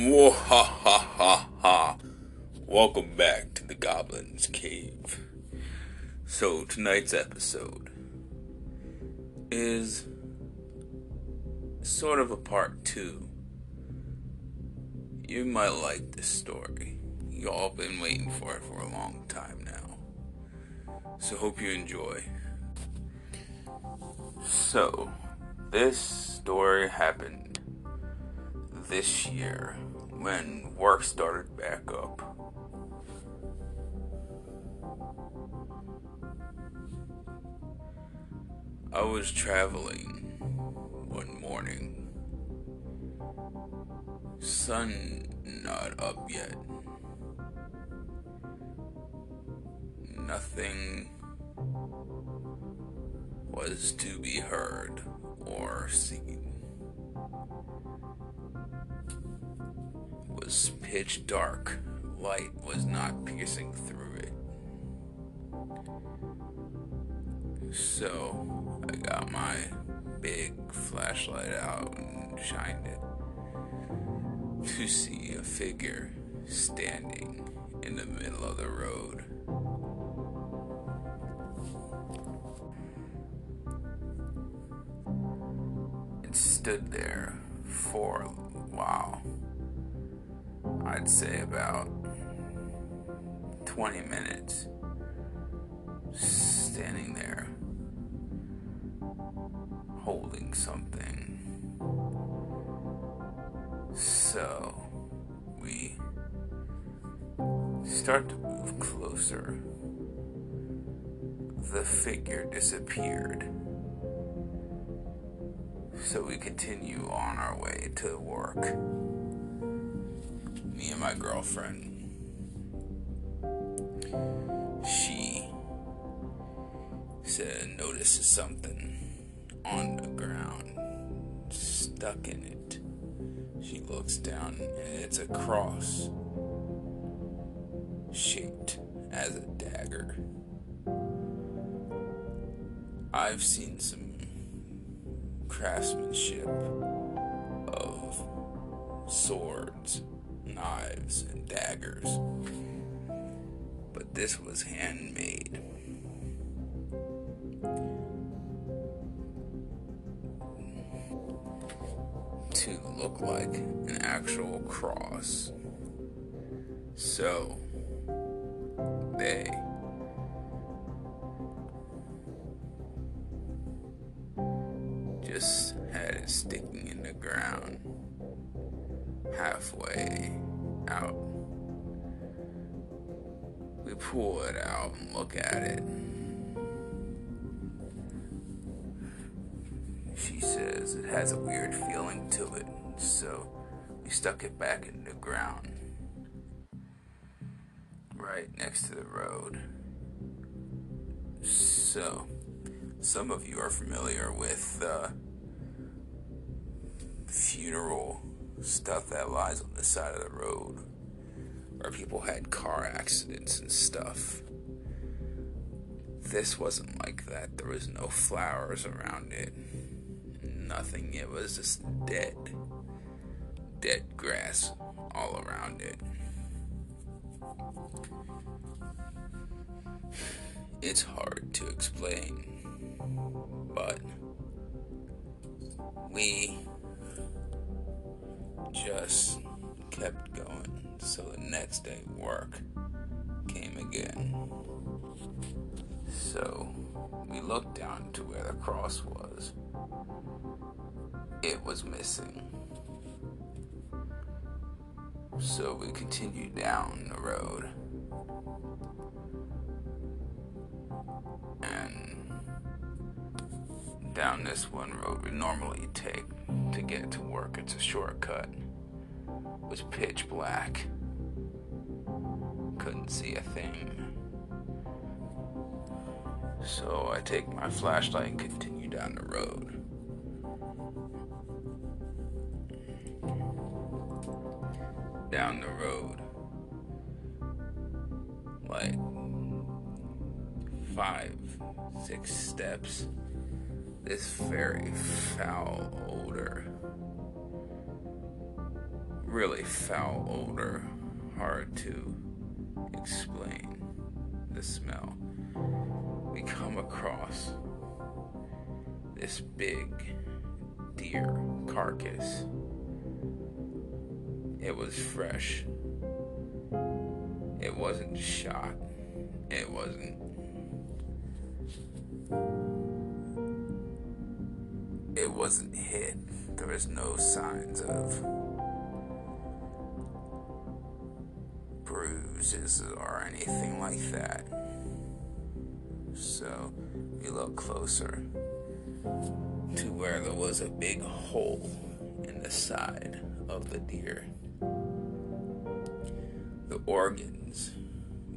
Mwahahaha. Welcome back to the Goblin's Cave. So, tonight's episode is sort of a part two. You might like this story. Y'all been waiting for it for a long time now. So, hope you enjoy. So, this story happened this year when work started back up. I was traveling one morning. Sun not up yet. Nothing was to be heard or seen. Pitch dark. Light was not piercing through it. So I got my big flashlight out and shined it to see a figure standing in the middle of the road. It stood there for a while. I'd say about 20 minutes standing there holding something. So we start to move closer. The figure disappeared. So we continue on our way to work. Me and my girlfriend. She said notices something on the ground, stuck in it. She looks down and it's a cross shaped as a dagger. I've seen some craftsmanship of swords, knives, and daggers, but this was handmade. To look like an actual cross. So, they just had it sticking in the ground halfway out. We pull it out and look at it. She says it has a weird feeling to it, so we stuck it back in the ground right next to the road. So, some of you are familiar with uh, funeral stuff that lies on the side of the road where people had car accidents and stuff. This wasn't like that. There was no flowers around it. Nothing. It was just dead. Dead grass all around it. It's hard to explain, but we just kept going. So the next day, work came again. So we looked down to where the cross was. It was missing. So we continued down the road. Down this one road we normally take to get to work, it's a shortcut. It was pitch black. Couldn't see a thing. So I take my flashlight and continue down the road. Down the road. Like five, six steps. This very foul odor really foul odor, hard to explain the smell. We come across this big deer carcass. It was fresh. It wasn't shot. It wasn't. Wasn't hit. There was no signs of bruises or anything like that. So we look closer to where there was a big hole in the side of the deer. The organs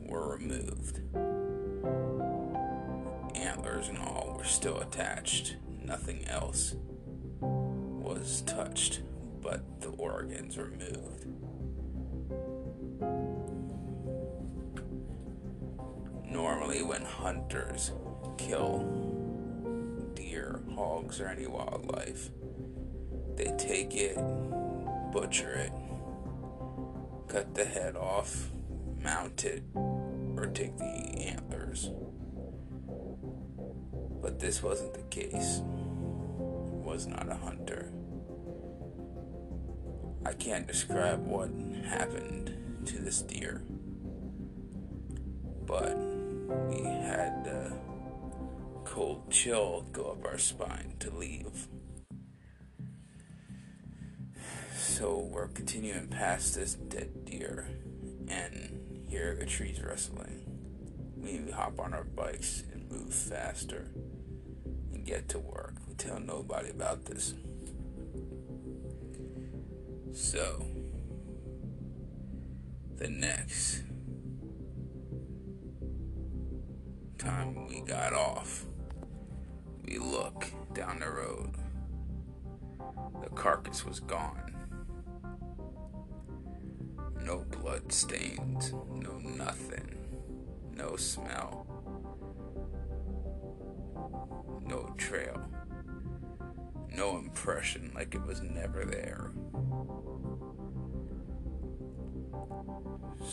were removed. Antlers and all were still attached. Nothing else was touched but the organs removed. Normally, when hunters kill deer, hogs, or any wildlife. They take it, butcher it, cut the head off, mount it, or take the antlers. But this wasn't the case. It was not a hunter. I can't describe what happened to this deer, but we had. Uh, cold chill go up our spine to leave. So we're continuing past this dead deer and hear the trees rustling. We hop on our bikes and move faster and get to work. We tell nobody about this. So, the next time we got off, we look down the road. The carcass was gone. No blood stains, no nothing, no smell, no trail, no impression like it was never there.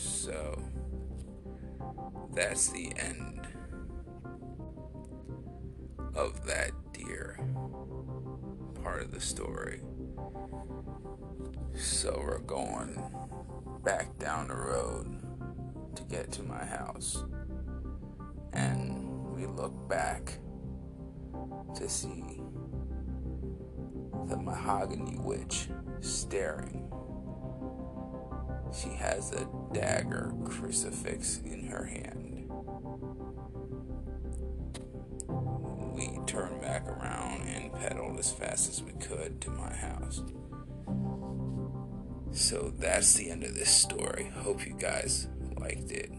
So, that's the end of that deer part of the story. So we're going back down the road to get to my house. And we look back to see the mahogany witch staring. She has a dagger crucifix in her hand. we turned back around and pedaled as fast as we could to my house. So that's the end of this story. Hope you guys liked it.